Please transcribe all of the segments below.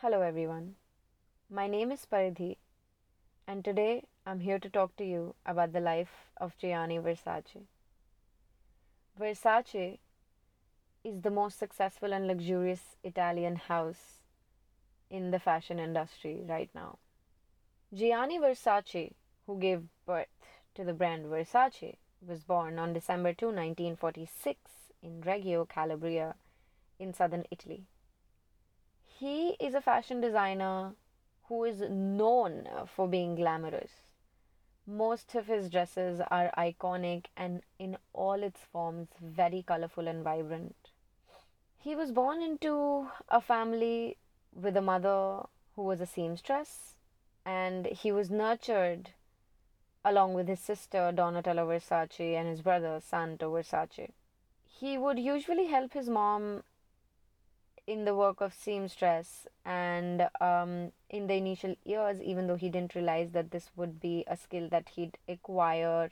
Hello, everyone. My name is Paridhi, and today I'm here to talk to you about the life of Gianni Versace. Versace is the most successful and luxurious Italian house in the fashion industry right now. Gianni Versace, who gave birth to the brand Versace, was born on December 2, 1946, in Reggio, Calabria, in southern Italy. He is a fashion designer who is known for being glamorous. Most of his dresses are iconic and, in all its forms, very colorful and vibrant. He was born into a family with a mother who was a seamstress, and he was nurtured along with his sister Donatella Versace and his brother Santo Versace. He would usually help his mom in the work of seamstress and um, in the initial years even though he didn't realize that this would be a skill that he'd acquire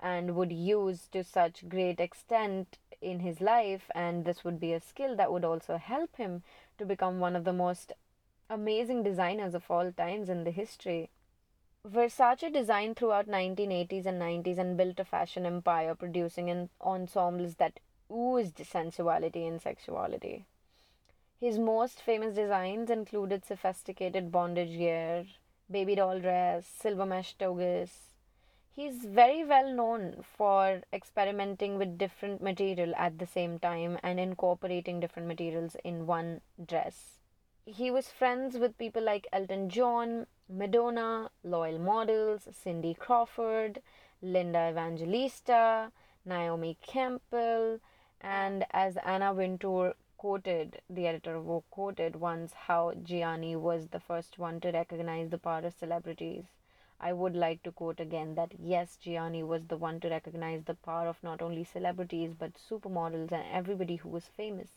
and would use to such great extent in his life and this would be a skill that would also help him to become one of the most amazing designers of all times in the history. Versace designed throughout 1980s and 90s and built a fashion empire producing ensembles that oozed sensuality and sexuality his most famous designs included sophisticated bondage gear, baby doll dress, silver mesh togas. He's very well known for experimenting with different material at the same time and incorporating different materials in one dress. He was friends with people like Elton John, Madonna, Loyal Models, Cindy Crawford, Linda Evangelista, Naomi Campbell, and as Anna Wintour quoted, the editor of Vogue quoted once how Gianni was the first one to recognize the power of celebrities. I would like to quote again that yes, Gianni was the one to recognize the power of not only celebrities but supermodels and everybody who was famous.